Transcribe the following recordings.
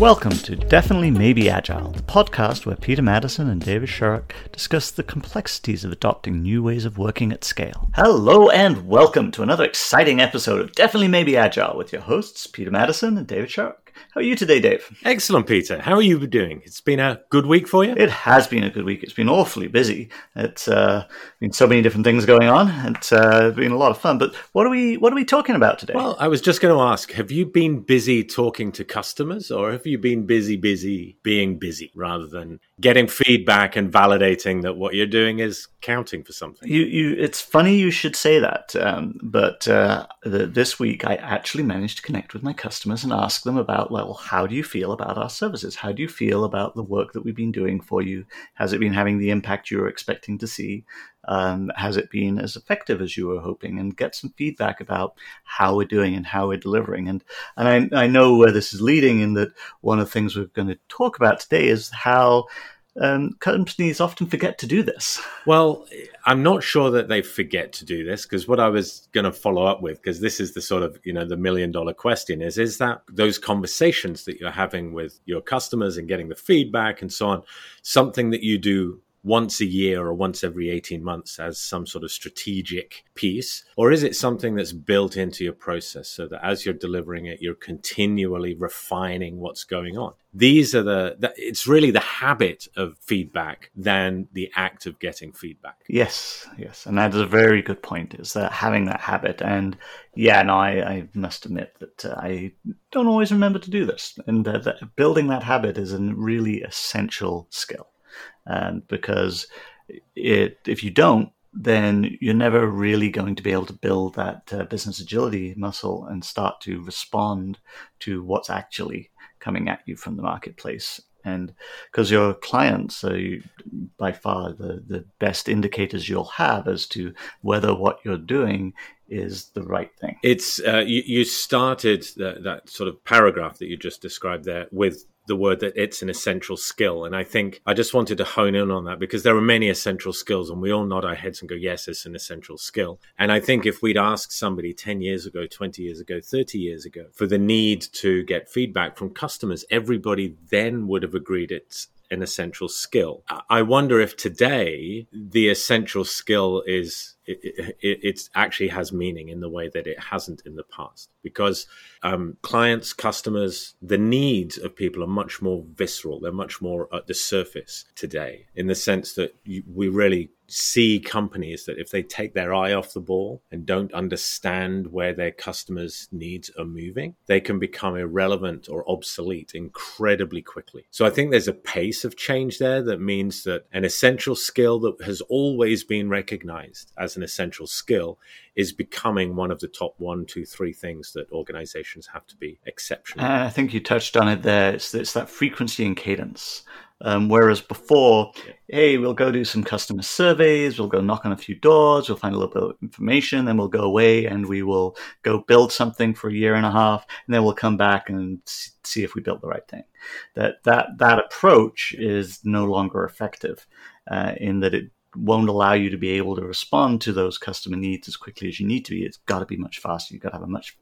Welcome to Definitely Maybe Agile, the podcast where Peter Madison and David Sharrock discuss the complexities of adopting new ways of working at scale. Hello and welcome to another exciting episode of Definitely Maybe Agile with your hosts, Peter Madison and David Sharrock. How are you today, Dave? Excellent, Peter. How are you doing? It's been a good week for you? It has been a good week. It's been awfully busy. It's uh, been so many different things going on. It's uh, been a lot of fun. But what are we what are we talking about today? Well, I was just going to ask, have you been busy talking to customers or have you been busy busy being busy rather than getting feedback and validating that what you're doing is counting for something? You, you, it's funny you should say that. Um, but uh, the, this week I actually managed to connect with my customers and ask them about well, how do you feel about our services? How do you feel about the work that we've been doing for you? Has it been having the impact you were expecting to see? Um, has it been as effective as you were hoping? And get some feedback about how we're doing and how we're delivering. And and I, I know where this is leading. In that one of the things we're going to talk about today is how um, companies often forget to do this. Well, I'm not sure that they forget to do this because what I was going to follow up with, because this is the sort of you know the million dollar question is is that those conversations that you're having with your customers and getting the feedback and so on, something that you do once a year or once every 18 months as some sort of strategic piece? Or is it something that's built into your process so that as you're delivering it, you're continually refining what's going on? These are the, the it's really the habit of feedback than the act of getting feedback. Yes, yes. And that is a very good point is that having that habit. And yeah, no, I, I must admit that uh, I don't always remember to do this. And uh, that building that habit is a really essential skill because it if you don't then you're never really going to be able to build that uh, business agility muscle and start to respond to what's actually coming at you from the marketplace and because your clients are by far the, the best indicators you'll have as to whether what you're doing is the right thing. It's uh, you, you, started the, that sort of paragraph that you just described there with the word that it's an essential skill. And I think I just wanted to hone in on that because there are many essential skills and we all nod our heads and go, yes, it's an essential skill. And I think if we'd asked somebody 10 years ago, 20 years ago, 30 years ago for the need to get feedback from customers, everybody then would have agreed it's an essential skill. I wonder if today the essential skill is it, it, it, actually has meaning in the way that it hasn't in the past because um, clients, customers, the needs of people are much more visceral. They're much more at the surface today in the sense that you, we really see companies that if they take their eye off the ball and don't understand where their customers' needs are moving, they can become irrelevant or obsolete incredibly quickly. So I think there's a pace of change there that means that an essential skill that has always been recognized as an essential skill is becoming one of the top one, two, three things that organizations have to be exceptional. I think you touched on it there. It's, it's that frequency and cadence. Um, whereas before, hey, we'll go do some customer surveys, we'll go knock on a few doors, we'll find a little bit of information, then we'll go away and we will go build something for a year and a half, and then we'll come back and see if we built the right thing. That that that approach is no longer effective uh, in that it won't allow you to be able to respond to those customer needs as quickly as you need to be. It's got to be much faster. You've got to have a much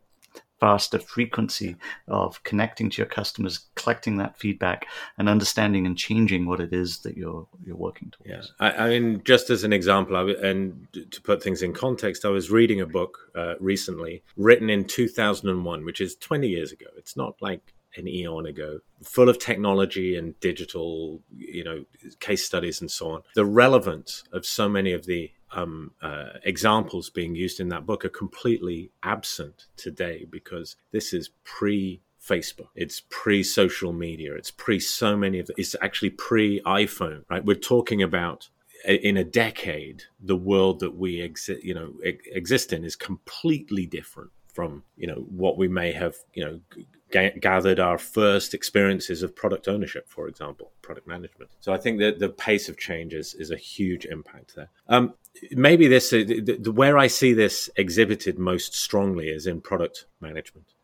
faster frequency of connecting to your customers, collecting that feedback, and understanding and changing what it is that you're you're working towards. Yeah, I, I mean, just as an example, and to put things in context, I was reading a book uh, recently written in 2001, which is 20 years ago. It's not like an eon ago, full of technology and digital, you know, case studies and so on. The relevance of so many of the um, uh, examples being used in that book are completely absent today because this is pre Facebook. It's pre social media. It's pre so many of the, it's actually pre iPhone, right? We're talking about in a decade, the world that we exist, you know, exist in is completely different from, you know, what we may have, you know, gathered our first experiences of product ownership, for example, product management. So I think that the pace of change is, is a huge impact there. Um, maybe this, uh, the, the, where I see this exhibited most strongly is in product management.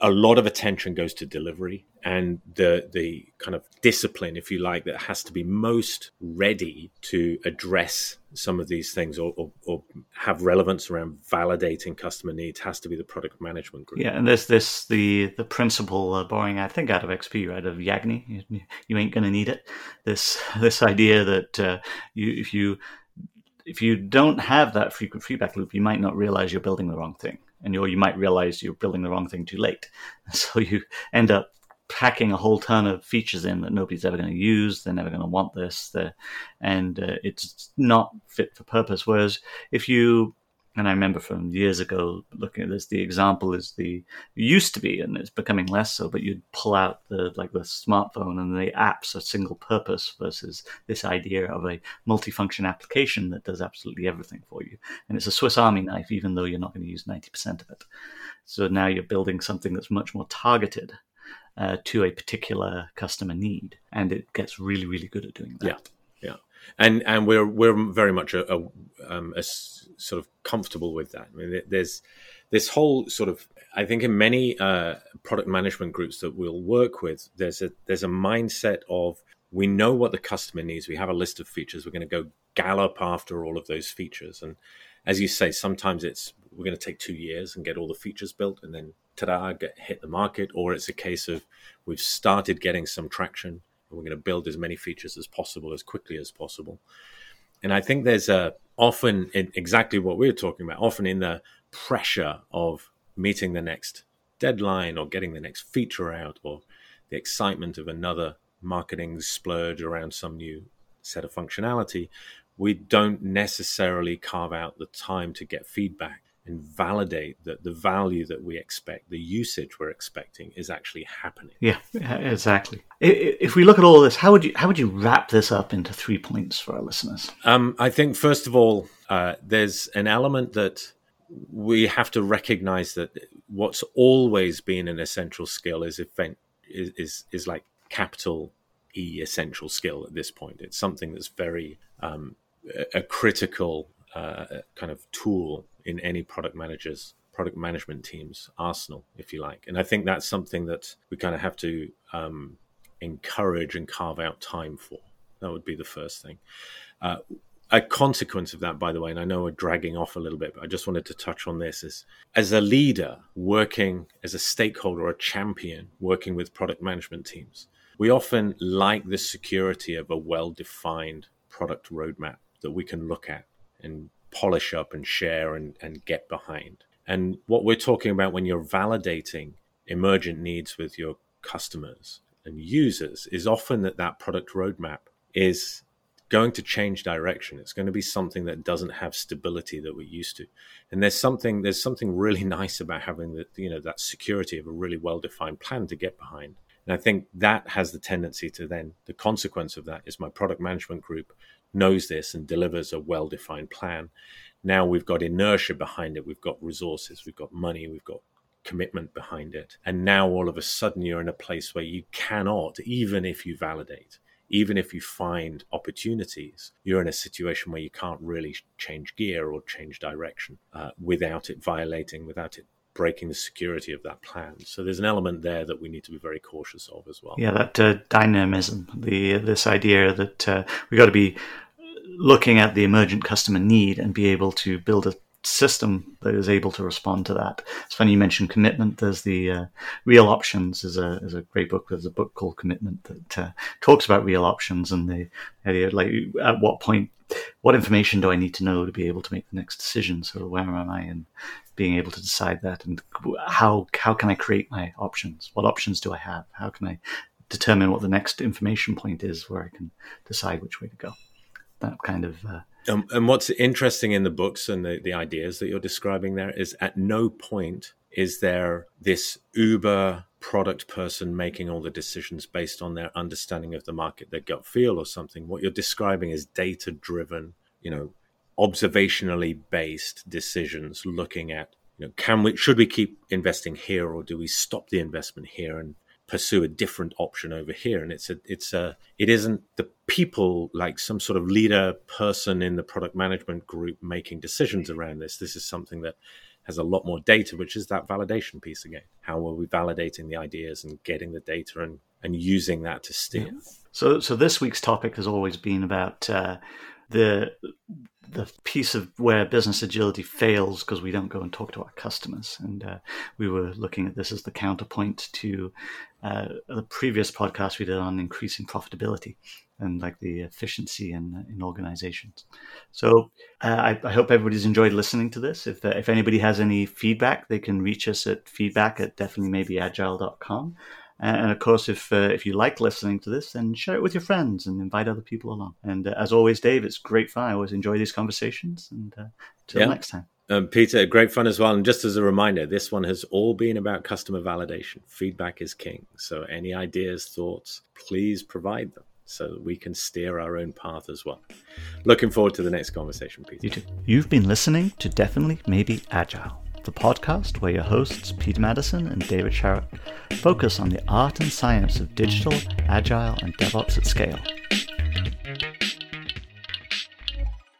A lot of attention goes to delivery and the the kind of discipline, if you like, that has to be most ready to address some of these things or, or, or, have relevance around validating customer needs has to be the product management group. Yeah, and there's this the the principle uh, borrowing I think out of XP, right? Of Yagni, you, you ain't to need it. This this idea that uh, you if you if you don't have that frequent feedback loop, you might not realize you're building the wrong thing, and or you might realize you're building the wrong thing too late. So you end up packing a whole ton of features in that nobody's ever going to use. They're never going to want this, and uh, it's not fit for purpose. Whereas if you and I remember from years ago looking at this, the example is the used to be, and it's becoming less so. But you'd pull out the like the smartphone, and the apps are single purpose versus this idea of a multifunction application that does absolutely everything for you. And it's a Swiss Army knife, even though you're not going to use ninety percent of it. So now you're building something that's much more targeted uh, to a particular customer need, and it gets really, really good at doing that. Yeah, and and we're we're very much a, a, um, a sort of comfortable with that. I mean, there's this whole sort of I think in many uh, product management groups that we'll work with, there's a there's a mindset of we know what the customer needs. We have a list of features. We're going to go gallop after all of those features. And as you say, sometimes it's we're going to take two years and get all the features built, and then ta-da, get hit the market, or it's a case of we've started getting some traction and we're going to build as many features as possible as quickly as possible. And I think there's a often exactly what we are talking about, often in the pressure of meeting the next deadline or getting the next feature out or the excitement of another marketing splurge around some new set of functionality, we don't necessarily carve out the time to get feedback and validate that the value that we expect, the usage we're expecting, is actually happening. Yeah, exactly. If we look at all this, how would you how would you wrap this up into three points for our listeners? Um, I think first of all, uh, there's an element that we have to recognize that what's always been an essential skill is event is, is is like capital E essential skill at this point. It's something that's very um, a critical uh, kind of tool in any product manager's product management team's arsenal, if you like. And I think that's something that we kind of have to um, encourage and carve out time for. That would be the first thing. Uh, a consequence of that, by the way, and I know we're dragging off a little bit, but I just wanted to touch on this is as a leader working as a stakeholder, a champion working with product management teams, we often like the security of a well defined product roadmap that we can look at and polish up and share and, and get behind. And what we're talking about when you're validating emergent needs with your customers and users is often that that product roadmap is going to change direction. It's going to be something that doesn't have stability that we're used to. And there's something there's something really nice about having that you know that security of a really well defined plan to get behind. And I think that has the tendency to then the consequence of that is my product management group knows this and delivers a well defined plan. Now we've got inertia behind it, we've got resources, we've got money, we've got commitment behind it. And now all of a sudden you're in a place where you cannot, even if you validate, even if you find opportunities, you're in a situation where you can't really change gear or change direction uh, without it violating, without it breaking the security of that plan. So there's an element there that we need to be very cautious of as well. Yeah, that uh, dynamism, the this idea that uh, we got to be looking at the emergent customer need and be able to build a system that is able to respond to that. It's funny you mentioned commitment. There's the uh, real options is a is a great book. There's a book called Commitment that uh, talks about real options and the idea like at what point, what information do I need to know to be able to make the next decision? So where am I in being able to decide that, and how how can I create my options? What options do I have? How can I determine what the next information point is where I can decide which way to go? that kind of. Uh, um, and what's interesting in the books and the, the ideas that you're describing there is at no point is there this uber product person making all the decisions based on their understanding of the market, their gut feel or something. What you're describing is data driven, you know, observationally based decisions looking at you know can we should we keep investing here or do we stop the investment here and pursue a different option over here and it's a it's a it isn't the people like some sort of leader person in the product management group making decisions around this this is something that has a lot more data, which is that validation piece again. How are we validating the ideas and getting the data and, and using that to steer? Yeah. So, so this week's topic has always been about uh, the the piece of where business agility fails because we don't go and talk to our customers. And uh, we were looking at this as the counterpoint to uh, the previous podcast we did on increasing profitability and like the efficiency in in organizations. So uh, I, I, hope everybody's enjoyed listening to this. If uh, if anybody has any feedback, they can reach us at feedback at definitely maybe agile.com. And of course, if uh, if you like listening to this, then share it with your friends and invite other people along. And uh, as always, Dave, it's great fun. I always enjoy these conversations. And uh, till yeah. next time. Um, Peter, great fun as well. And just as a reminder, this one has all been about customer validation. Feedback is king. So any ideas, thoughts, please provide them so that we can steer our own path as well. Looking forward to the next conversation, Peter. You too. You've been listening to Definitely Maybe Agile, the podcast where your hosts, Pete Madison and David Sharrock, focus on the art and science of digital, agile, and DevOps at scale